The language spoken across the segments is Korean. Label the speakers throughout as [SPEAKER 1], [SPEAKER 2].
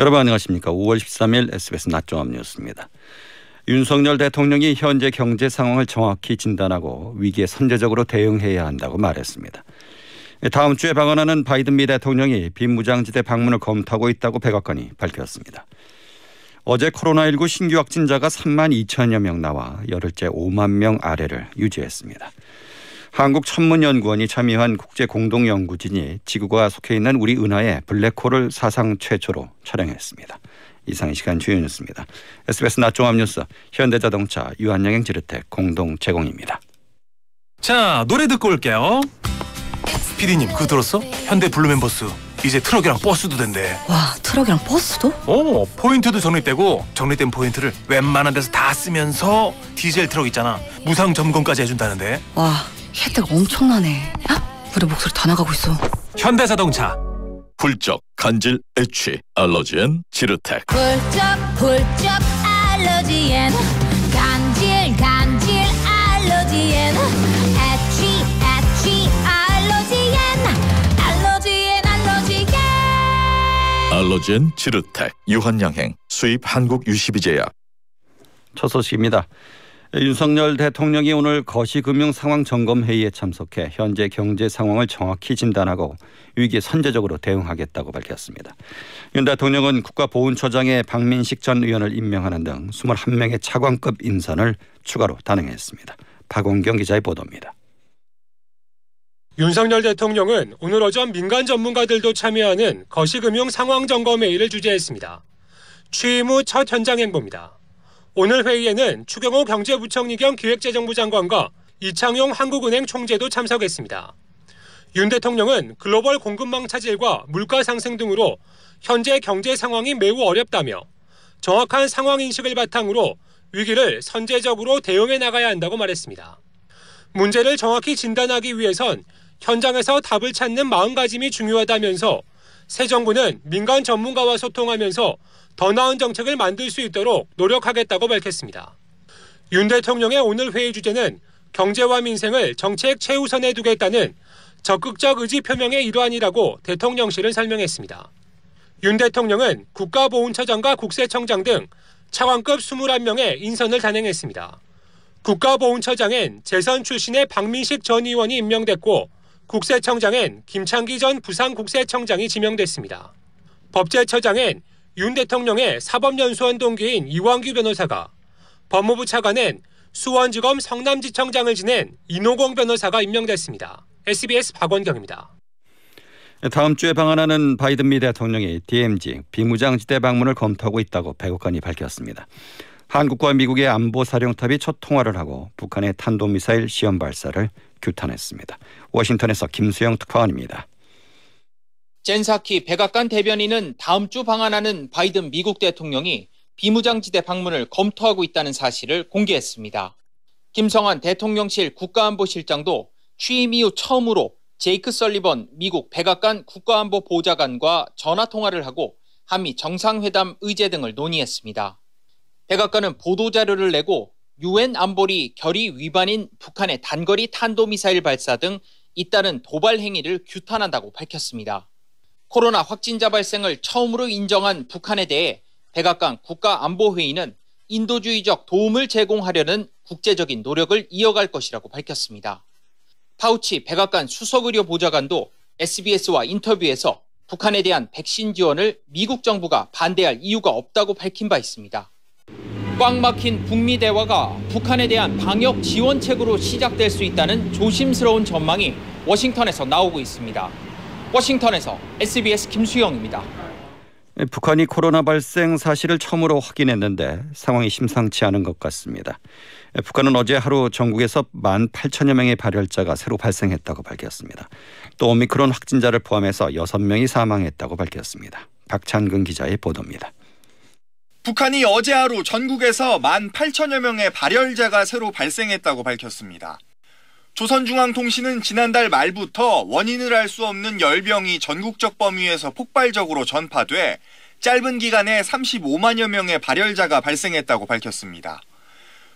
[SPEAKER 1] 여러분 안녕하십니까. 5월 13일 SBS 낮종합 뉴스입니다. 윤석열 대통령이 현재 경제 상황을 정확히 진단하고 위기에 선제적으로 대응해야 한다고 말했습니다. 다음 주에 방한하는 바이든 미 대통령이 비무장지대 방문을 검토하고 있다고 백악관이 밝혔습니다. 어제 코로나19 신규 확진자가 3만 2천여 명 나와 열흘째 5만 명 아래를 유지했습니다. 한국천문연구원이 참여한 국제공동연구진이 지구가 속해 있는 우리 은하의 블랙홀을 사상 최초로 촬영했습니다. 이상 이 시간 주요 뉴스입니다. SBS 낮종합 뉴스 현대자동차 유한양행 지르텍 공동 제공입니다.
[SPEAKER 2] 자 노래 듣고 올게요. 피디님 그거 들었어? 현대 블루멤버스 이제 트럭이랑 버스도 된대.
[SPEAKER 3] 와 트럭이랑 버스도?
[SPEAKER 2] 어 포인트도 적립되고 적립된 포인트를 웬만한 데서 다 쓰면서 디젤 트럭 있잖아 무상 점검까지 해준다는데.
[SPEAKER 3] 와 혜택 엄청나네. 야? 우리 목소리 다 나가고 있어.
[SPEAKER 2] 현대자동차.
[SPEAKER 4] 훌쩍 간질 애취 알러지엔 지르텍.
[SPEAKER 5] 훌쩍 훌쩍 알러지엔. 간질 간질 알러지엔. 애취 애취 알러지엔. 알러지엔 알러지엔.
[SPEAKER 4] 알러지엔 지르텍. 유한양행. 수입 한국 유시비제약.
[SPEAKER 1] 첫 소식입니다. 윤석열 대통령이 오늘 거시금융 상황 점검 회의에 참석해 현재 경제 상황을 정확히 진단하고 위기에 선제적으로 대응하겠다고 밝혔습니다. 윤 대통령은 국가보훈처장에 박민식 전 의원을 임명하는 등 21명의 차관급 인선을 추가로 단행했습니다. 박원경 기자의 보도입니다.
[SPEAKER 6] 윤석열 대통령은 오늘 오전 민간 전문가들도 참여하는 거시금융 상황 점검 회의를 주재했습니다. 취임 후 첫 현장 행보입니다. 오늘 회의에는 추경호 경제부총리 겸 기획재정부 장관과 이창용 한국은행 총재도 참석했습니다. 윤 대통령은 글로벌 공급망 차질과 물가 상승 등으로 현재 경제 상황이 매우 어렵다며 정확한 상황 인식을 바탕으로 위기를 선제적으로 대응해 나가야 한다고 말했습니다. 문제를 정확히 진단하기 위해선 현장에서 답을 찾는 마음가짐이 중요하다면서 새 정부는 민간 전문가와 소통하면서 더 나은 정책을 만들 수 있도록 노력하겠다고 밝혔습니다. 윤 대통령의 오늘 회의 주제는 경제와 민생을 정책 최우선에 두겠다는 적극적 의지 표명의 일환이라고 대통령실은 설명했습니다. 윤 대통령은 국가보훈처장과 국세청장 등 차관급 21명의 인선을 단행했습니다. 국가보훈처장엔 재선 출신의 박민식 전 의원이 임명됐고 국세청장엔 김창기 전 부산국세청장이 지명됐습니다. 법제처장엔 윤 대통령의 사법연수원 동기인 이광규 변호사가 법무부 차관엔 수원지검 성남지청장을 지낸 이노공 변호사가 임명됐습니다. SBS 박원경입니다.
[SPEAKER 1] 다음 주에 방한하는 바이든 미 대통령이 DMZ 비무장지대 방문을 검토하고 있다고 백악관이 밝혔습니다. 한국과 미국의 안보 사령탑이 첫 통화를 하고 북한의 탄도미사일 시험 발사를 규탄했습니다. 워싱턴에서 김수영 특파원입니다.
[SPEAKER 7] 젠사키 백악관 대변인은 다음 주 방한하는 바이든 미국 대통령이 비무장지대 방문을 검토하고 있다는 사실을 공개했습니다. 김성환 대통령실 국가안보실장도 취임 이후 처음으로 제이크 설리번 미국 백악관 국가안보 보좌관과 전화 통화를 하고 한미 정상회담 의제 등을 논의했습니다. 백악관은 보도자료를 내고 유엔 안보리 결의 위반인 북한의 단거리 탄도미사일 발사 등 잇따른 도발 행위를 규탄한다고 밝혔습니다. 코로나 확진자 발생을 처음으로 인정한 북한에 대해 백악관 국가안보회의는 인도주의적 도움을 제공하려는 국제적인 노력을 이어갈 것이라고 밝혔습니다. 파우치 백악관 수석의료 보좌관도 SBS와 인터뷰에서 북한에 대한 백신 지원을 미국 정부가 반대할 이유가 없다고 밝힌 바 있습니다. 꽉 막힌 북미 대화가 북한에 대한 방역 지원책으로 시작될 수 있다는 조심스러운 전망이 워싱턴에서 나오고 있습니다. 워싱턴에서 SBS 김수영입니다.
[SPEAKER 1] 북한이 코로나 발생 사실을 처음으로 확인했는데 상황이 심상치 않은 것 같습니다. 북한은 어제 하루 전국에서 1만 8천여 명의 발열자가 새로 발생했다고 밝혔습니다. 또 오미크론 확진자를 포함해서 6명이 사망했다고 밝혔습니다. 박찬근 기자의 보도입니다.
[SPEAKER 8] 북한이 어제 하루 전국에서 1만 8천여 명의 발열자가 새로 발생했다고 밝혔습니다. 조선중앙통신은 지난달 말부터 원인을 알 수 없는 열병이 전국적 범위에서 폭발적으로 전파돼 짧은 기간에 35만여 명의 발열자가 발생했다고 밝혔습니다.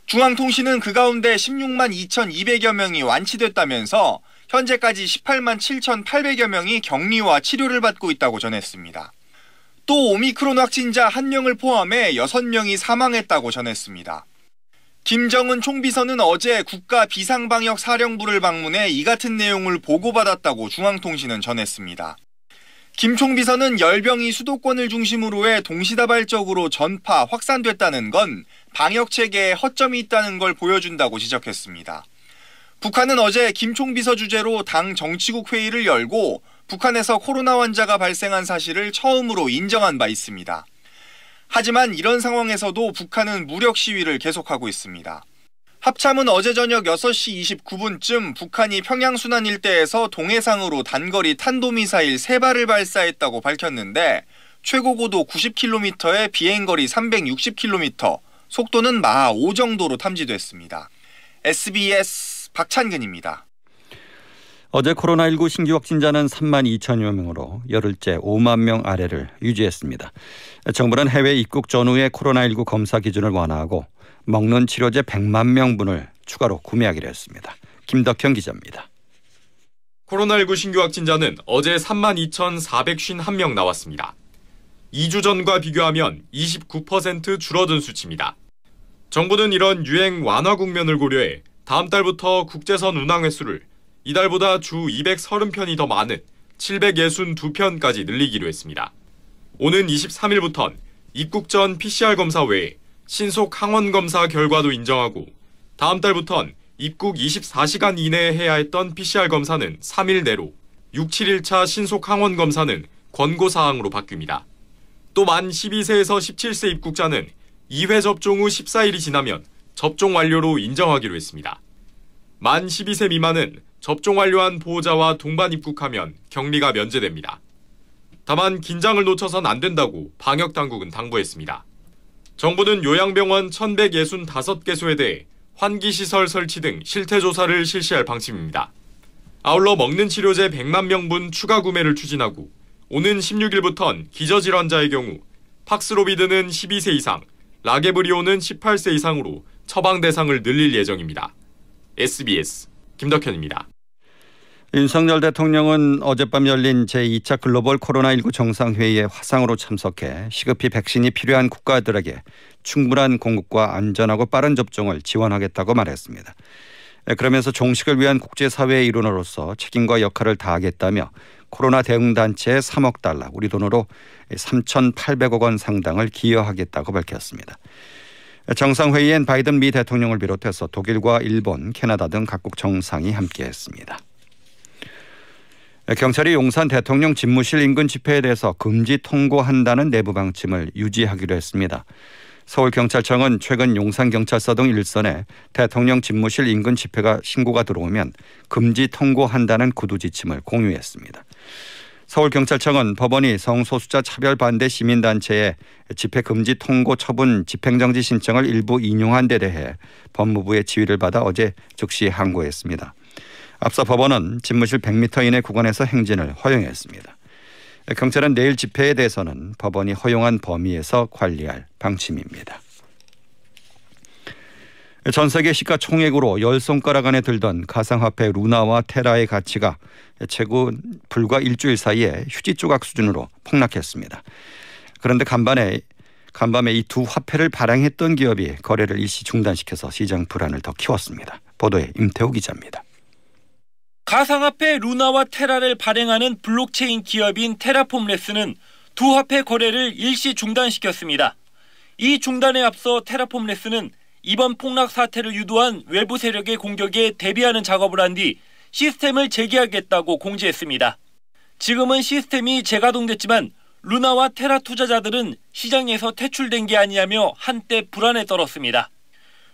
[SPEAKER 8] 중앙통신은 그 가운데 16만 2,200여 명이 완치됐다면서 현재까지 18만 7,800여 명이 격리와 치료를 받고 있다고 전했습니다.
[SPEAKER 9] 또 오미크론 확진자 1명을 포함해 6명이 사망했다고 전했습니다. 김정은 총비서는 어제 국가 비상방역 사령부를 방문해 이 같은 내용을 보고받았다고 중앙통신은 전했습니다. 김 총비서는 열병이 수도권을 중심으로 해 동시다발적으로 전파, 확산됐다는 건 방역 체계에 허점이 있다는 걸 보여준다고 지적했습니다. 북한은 어제 김 총비서 주재로 당 정치국 회의를 열고 북한에서 코로나 환자가 발생한 사실을 처음으로 인정한 바 있습니다. 하지만 이런 상황에서도 북한은 무력 시위를 계속하고 있습니다. 합참은 어제 저녁 6시 29분쯤 북한이 평양 순안 일대에서 동해상으로 단거리 탄도미사일 3발을 발사했다고 밝혔는데 최고 고도 90km에 비행거리 360km, 속도는 마하 5 정도로 탐지됐습니다. SBS 박찬근입니다.
[SPEAKER 1] 어제 코로나19 신규 확진자는 3만 2천여 명으로 열흘째 5만 명 아래를 유지했습니다. 정부는 해외 입국 전후의 코로나19 검사 기준을 완화하고 먹는 치료제 100만 명분을 추가로 구매하기로 했습니다. 김덕현 기자입니다.
[SPEAKER 10] 코로나19 신규 확진자는 어제 3만 2,451명 나왔습니다. 2주 전과 비교하면 29% 줄어든 수치입니다. 정부는 이런 유행 완화 국면을 고려해 다음 달부터 국제선 운항 횟수를 이달보다 주 230편이 더 많은 762편까지 늘리기로 했습니다. 오는 23일부턴 입국 전 PCR 검사 외에 신속 항원 검사 결과도 인정하고 다음 달부턴 입국 24시간 이내에 해야 했던 PCR 검사는 3일 내로 6, 7일차 신속 항원 검사는 권고 사항으로 바뀝니다. 또 만 12세에서 17세 입국자는 2회 접종 후 14일이 지나면 접종 완료로 인정하기로 했습니다. 만 12세 미만은 접종 완료한 보호자와 동반 입국하면 격리가 면제됩니다. 다만 긴장을 놓쳐선 안 된다고 방역 당국은 당부했습니다. 정부는 요양병원 1,165개소에 대해 환기시설 설치 등 실태조사를 실시할 방침입니다. 아울러 먹는 치료제 100만 명분 추가 구매를 추진하고 오는 16일부턴 기저질환자의 경우 팍스로비드는 12세 이상, 라게브리오는 18세 이상으로 처방 대상을 늘릴 예정입니다. SBS 김덕현입니다.
[SPEAKER 1] 윤석열 대통령은 어젯밤 열린 제2차 글로벌 코로나19 정상회의에 화상으로 참석해 시급히 백신이 필요한 국가들에게 충분한 공급과 안전하고 빠른 접종을 지원하겠다고 말했습니다. 그러면서 종식을 위한 국제사회의 일원으로서 책임과 역할을 다하겠다며 코로나 대응단체에 3억 달러 우리 돈으로 3,800억 원 상당을 기여하겠다고 밝혔습니다. 정상회의엔 바이든 미 대통령을 비롯해서 독일과 일본, 캐나다 등 각국 정상이 함께했습니다. 경찰이 용산 대통령 집무실 인근 집회에 대해서 금지 통고한다는 내부 방침을 유지하기로 했습니다. 서울경찰청은 최근 용산경찰서 등 일선에 대통령 집무실 인근 집회가 신고가 들어오면 금지 통고한다는 구두 지침을 공유했습니다. 서울경찰청은 법원이 성소수자 차별 반대 시민단체의 집회 금지 통고 처분 집행정지 신청을 일부 인용한 데 대해 법무부의 지휘를 받아 어제 즉시 항고했습니다. 앞서 법원은 집무실 100m 이내 구간에서 행진을 허용했습니다. 경찰은 내일 집회에 대해서는 법원이 허용한 범위에서 관리할 방침입니다. 전 세계 시가총액으로 열 손가락 안에 들던 가상화폐 루나와 테라의 가치가 최근 불과 일주일 사이에 휴지 조각 수준으로 폭락했습니다. 그런데 간밤에 간밤에 이 두 화폐를 발행했던 기업이 거래를 일시 중단시켜서 시장 불안을 더 키웠습니다. 보도에 임태우 기자입니다.
[SPEAKER 11] 가상화폐 루나와 테라를 발행하는 블록체인 기업인 테라폼레스는 두 화폐 거래를 일시 중단시켰습니다. 이 중단에 앞서 테라폼레스는 이번 폭락 사태를 유도한 외부 세력의 공격에 대비하는 작업을 한 뒤 시스템을 재개하겠다고 공지했습니다. 지금은 시스템이 재가동됐지만 루나와 테라 투자자들은 시장에서 퇴출된 게 아니냐며 한때 불안에 떨었습니다.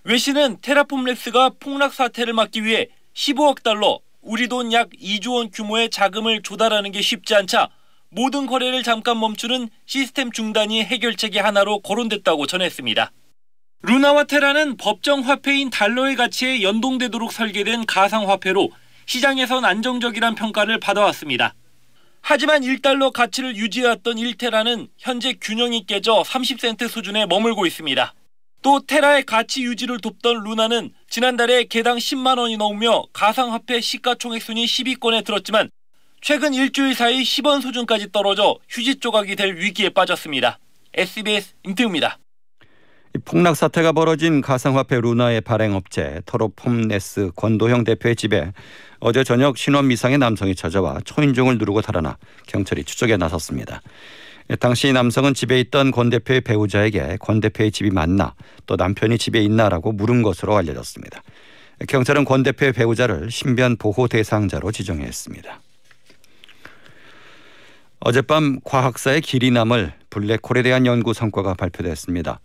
[SPEAKER 11] 외신은 테라폼렉스가 폭락 사태를 막기 위해 15억 달러 우리 돈 약 2조 원 규모의 자금을 조달하는 게 쉽지 않자 모든 거래를 잠깐 멈추는 시스템 중단이 해결책의 하나로 거론됐다고 전했습니다. 루나와 테라는 법정 화폐인 달러의 가치에 연동되도록 설계된 가상화폐로 시장에선 안정적이란 평가를 받아왔습니다. 하지만 1달러 가치를 유지해왔던 1테라는 현재 균형이 깨져 30센트 수준에 머물고 있습니다. 또 테라의 가치 유지를 돕던 루나는 지난달에 개당 10만 원이 넘으며 가상화폐 시가총액 순위 10위권에 들었지만 최근 일주일 사이 10원 수준까지 떨어져 휴지 조각이 될 위기에 빠졌습니다. SBS 임태우입니다.
[SPEAKER 1] 폭락 사태가 벌어진 가상화폐 루나의 발행업체 터로폼네스 권도형 대표의 집에 어제 저녁 신원 미상의 남성이 찾아와 초인종을 누르고 달아나 경찰이 추적에 나섰습니다. 당시 남성은 집에 있던 권 대표의 배우자에게 권 대표의 집이 맞나 또 남편이 집에 있나라고 물은 것으로 알려졌습니다. 경찰은 권 대표의 배우자를 신변 보호 대상자로 지정했습니다. 어젯밤 과학사의 길이 남을 블랙홀에 대한 연구 성과가 발표됐습니다.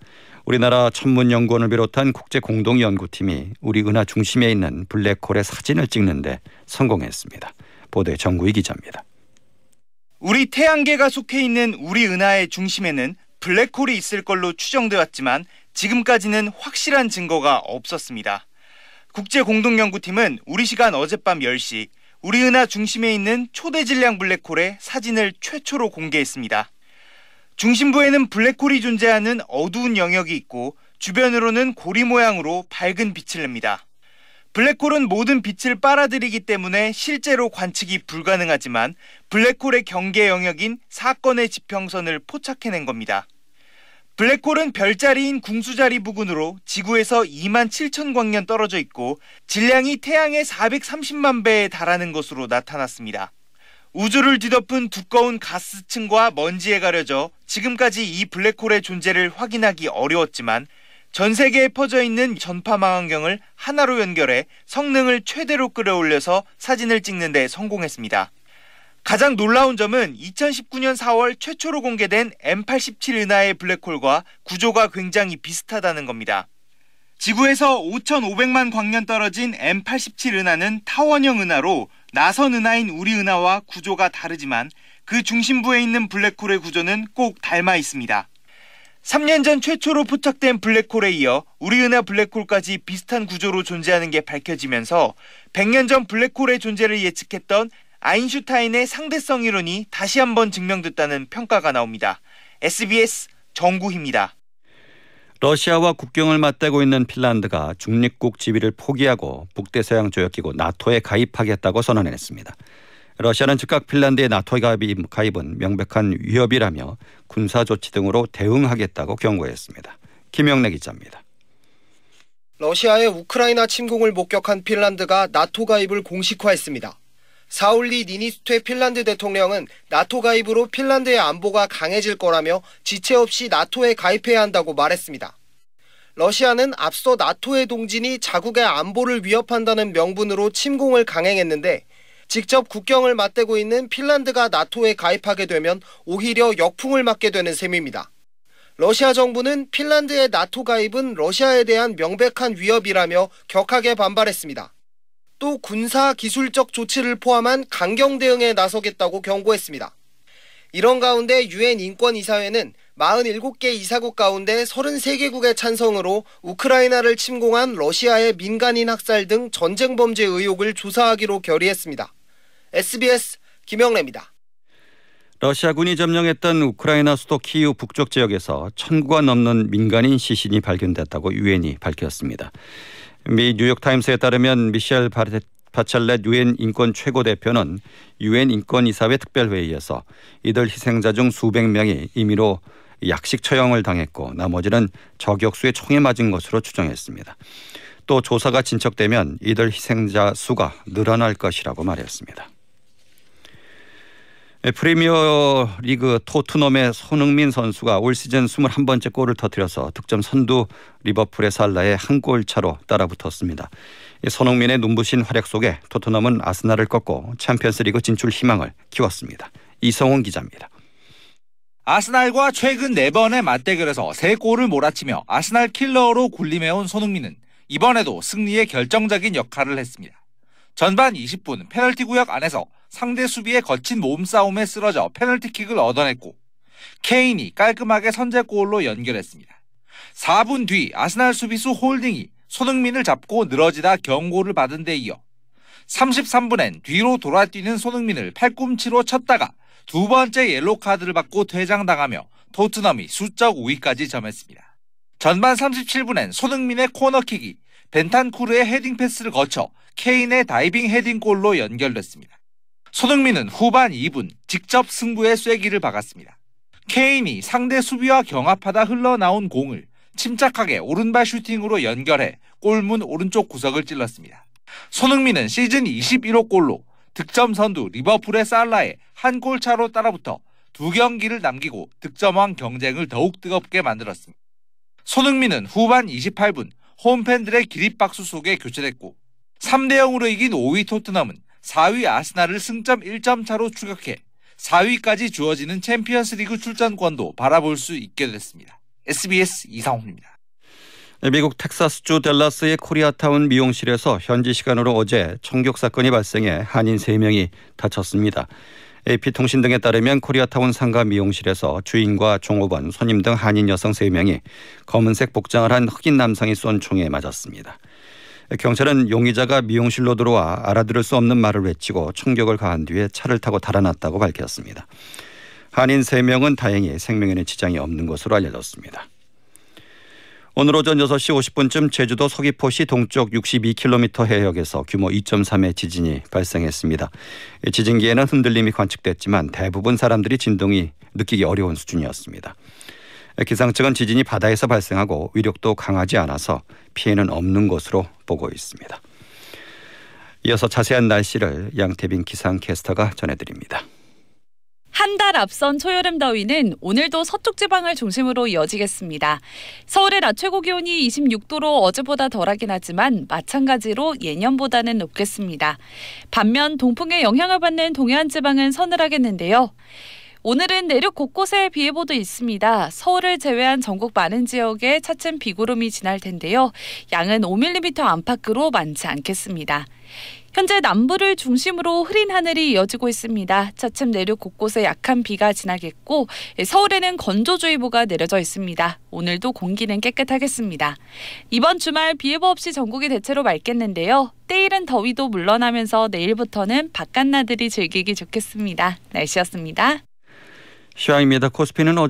[SPEAKER 1] 우리나라 천문연구원을 비롯한 국제 공동연구팀이 우리 은하 중심에 있는 블랙홀의 사진을 찍는데 성공했습니다. 보도에 정구희 기자입니다.
[SPEAKER 8] 우리 태양계가 속해 있는 우리 은하의 중심에는 블랙홀이 있을 걸로 추정되었지만 지금까지는 확실한 증거가 없었습니다. 국제 공동연구팀은 우리 시간 어젯밤 10시 우리 은하 중심에 있는 초대 질량 블랙홀의 사진을 최초로 공개했습니다. 중심부에는 블랙홀이 존재하는 어두운 영역이 있고 주변으로는 고리 모양으로 밝은 빛을 냅니다. 블랙홀은 모든 빛을 빨아들이기 때문에 실제로 관측이 불가능하지만 블랙홀의 경계 영역인 사건의 지평선을 포착해낸 겁니다. 블랙홀은 별자리인 궁수자리 부근으로 지구에서 2만 7천 광년 떨어져 있고 질량이 태양의 430만 배에 달하는 것으로 나타났습니다. 우주를 뒤덮은 두꺼운 가스층과 먼지에 가려져 지금까지 이 블랙홀의 존재를 확인하기 어려웠지만 전 세계에 퍼져 있는 전파 망원경을 하나로 연결해 성능을 최대로 끌어올려서 사진을 찍는 데 성공했습니다. 가장 놀라운 점은 2019년 4월 최초로 공개된 M87 은하의 블랙홀과 구조가 굉장히 비슷하다는 겁니다. 지구에서 5,500만 광년 떨어진 M87 은하는 타원형 은하로 나선 은하인 우리 은하와 구조가 다르지만 그 중심부에 있는 블랙홀의 구조는 꼭 닮아 있습니다. 3년 전 최초로 포착된 블랙홀에 이어 우리 은하 블랙홀까지 비슷한 구조로 존재하는 게 밝혀지면서 100년 전 블랙홀의 존재를 예측했던 아인슈타인의 상대성 이론이 다시 한번 증명됐다는 평가가 나옵니다. SBS 정구희입니다.
[SPEAKER 1] 러시아와 국경을 맞대고 있는 핀란드가 중립국 지위를 포기하고 북대서양 조약기구 나토에 가입하겠다고 선언했습니다. 러시아는 즉각 핀란드의 나토 가입은 명백한 위협이라며 군사 조치 등으로 대응하겠다고 경고했습니다. 김영래 기자입니다.
[SPEAKER 12] 러시아의 우크라이나 침공을 목격한 핀란드가 나토 가입을 공식화했습니다. 사울리 니니스퇴 핀란드 대통령은 나토 가입으로 핀란드의 안보가 강해질 거라며 지체 없이 나토에 가입해야 한다고 말했습니다. 러시아는 앞서 나토의 동진이 자국의 안보를 위협한다는 명분으로 침공을 강행했는데 직접 국경을 맞대고 있는 핀란드가 나토에 가입하게 되면 오히려 역풍을 맞게 되는 셈입니다. 러시아 정부는 핀란드의 나토 가입은 러시아에 대한 명백한 위협이라며 격하게 반발했습니다. 또 군사 기술적 조치를 포함한 강경 대응에 나서겠다고 경고했습니다. 이런 가운데 유엔 인권이사회는 47개 이사국 가운데 33개국의 찬성으로 우크라이나를 침공한 러시아의 민간인 학살 등 전쟁 범죄 의혹을 조사하기로 결의했습니다. SBS 김영래입니다.
[SPEAKER 1] 러시아군이 점령했던 우크라이나 수도 키이우 북쪽 지역에서 천구가 넘는 민간인 시신이 발견됐다고 유엔이 밝혔습니다. 미 뉴욕타임스에 따르면 미셸 바첼렛 유엔 인권 최고 대표는 유엔 인권 이사회 특별회의에서 이들 희생자 중 수백 명이 임의로 약식 처형을 당했고 나머지는 저격수에 총에 맞은 것으로 추정했습니다. 또 조사가 진척되면 이들 희생자 수가 늘어날 것이라고 말했습니다. 프리미어 리그 토트넘의 손흥민 선수가 올 시즌 21번째 골을 터뜨려서 득점 선두 리버풀의 살라에 한 골 차로 따라붙었습니다. 손흥민의 눈부신 활약 속에 토트넘은 아스날을 꺾고 챔피언스리그 진출 희망을 키웠습니다. 이성훈 기자입니다.
[SPEAKER 13] 아스날과 최근 4번의 맞대결에서 3골을 몰아치며 아스날 킬러로 군림해온 손흥민은 이번에도 승리에 결정적인 역할을 했습니다. 전반 20분 페널티 구역 안에서 상대 수비의 거친 몸싸움에 쓰러져 페널티킥을 얻어냈고 케인이 깔끔하게 선제골로 연결했습니다. 4분 뒤 아스날 수비수 홀딩이 손흥민을 잡고 늘어지다 경고를 받은 데 이어 33분엔 뒤로 돌아뛰는 손흥민을 팔꿈치로 쳤다가 두 번째 옐로 카드를 받고 퇴장당하며 토트넘이 수적 우위까지 점했습니다. 전반 37분엔 손흥민의 코너킥이 벤탄쿠르의 헤딩 패스를 거쳐 케인의 다이빙 헤딩골로 연결됐습니다. 손흥민은 후반 2분 직접 승부의 쐐기를 박았습니다. 케인이 상대 수비와 경합하다 흘러나온 공을 침착하게 오른발 슈팅으로 연결해 골문 오른쪽 구석을 찔렀습니다. 손흥민은 시즌 21호 골로 득점 선두 리버풀의 살라에 한 골 차로 따라붙어 두 경기를 남기고 득점왕 경쟁을 더욱 뜨겁게 만들었습니다. 손흥민은 후반 28분 홈팬들의 기립박수 속에 교체됐고 3대 0으로 이긴 5위 토트넘은 4위 아스날을 승점 1점 차로 추격해 4위까지 주어지는 챔피언스리그 출전권도 바라볼 수 있게 됐습니다. SBS 이상훈입니다.
[SPEAKER 1] 미국 텍사스주 델라스의 코리아타운 미용실에서 현지 시간으로 어제 총격 사건이 발생해 한인 3명이 다쳤습니다. AP통신 등에 따르면 코리아타운 상가 미용실에서 주인과 종업원, 손님 등 한인 여성 3명이 검은색 복장을 한 흑인 남성이 쏜 총에 맞았습니다. 경찰은 용의자가 미용실로 들어와 알아들을 수 없는 말을 외치고 총격을 가한 뒤에 차를 타고 달아났다고 밝혔습니다. 한인 3명은 다행히 생명에는 지장이 없는 것으로 알려졌습니다. 오늘 오전 6시 50분쯤 제주도 서귀포시 동쪽 62km 해역에서 규모 2.3의 지진이 발생했습니다. 지진기에는 흔들림이 관측됐지만 대부분 사람들이 진동이 느끼기 어려운 수준이었습니다. 기상청은 지진이 바다에서 발생하고 위력도 강하지 않아서 피해는 없는 것으로 보고 있습니다. 이어서 자세한 날씨를 양태빈 기상캐스터가 전해드립니다.
[SPEAKER 14] 한달 앞선 초여름 더위는 오늘도 서쪽 지방을 중심으로 이어지겠습니다. 서울의 낮 최고 기온이 26도로 어제보다 덜하긴 하지만 마찬가지로 예년보다는 높겠습니다. 반면 동풍의 영향을 받는 동해안 지방은 서늘하겠는데요. 오늘은 내륙 곳곳에 비 예보도 있습니다. 서울을 제외한 전국 많은 지역에 차츰 비구름이 지날 텐데요. 양은 5mm 안팎으로 많지 않겠습니다. 현재 남부를 중심으로 흐린 하늘이 이어지고 있습니다. 차츰 내륙 곳곳에 약한 비가 지나겠고 서울에는 건조주의보가 내려져 있습니다. 오늘도 공기는 깨끗하겠습니다. 이번 주말 비 예보 없이 전국이 대체로 맑겠는데요. 때일은 더위도 물러나면서 내일부터는 바깥 나들이 즐기기 좋겠습니다. 날씨였습니다.
[SPEAKER 1] 시황입니다. 코스피는 어제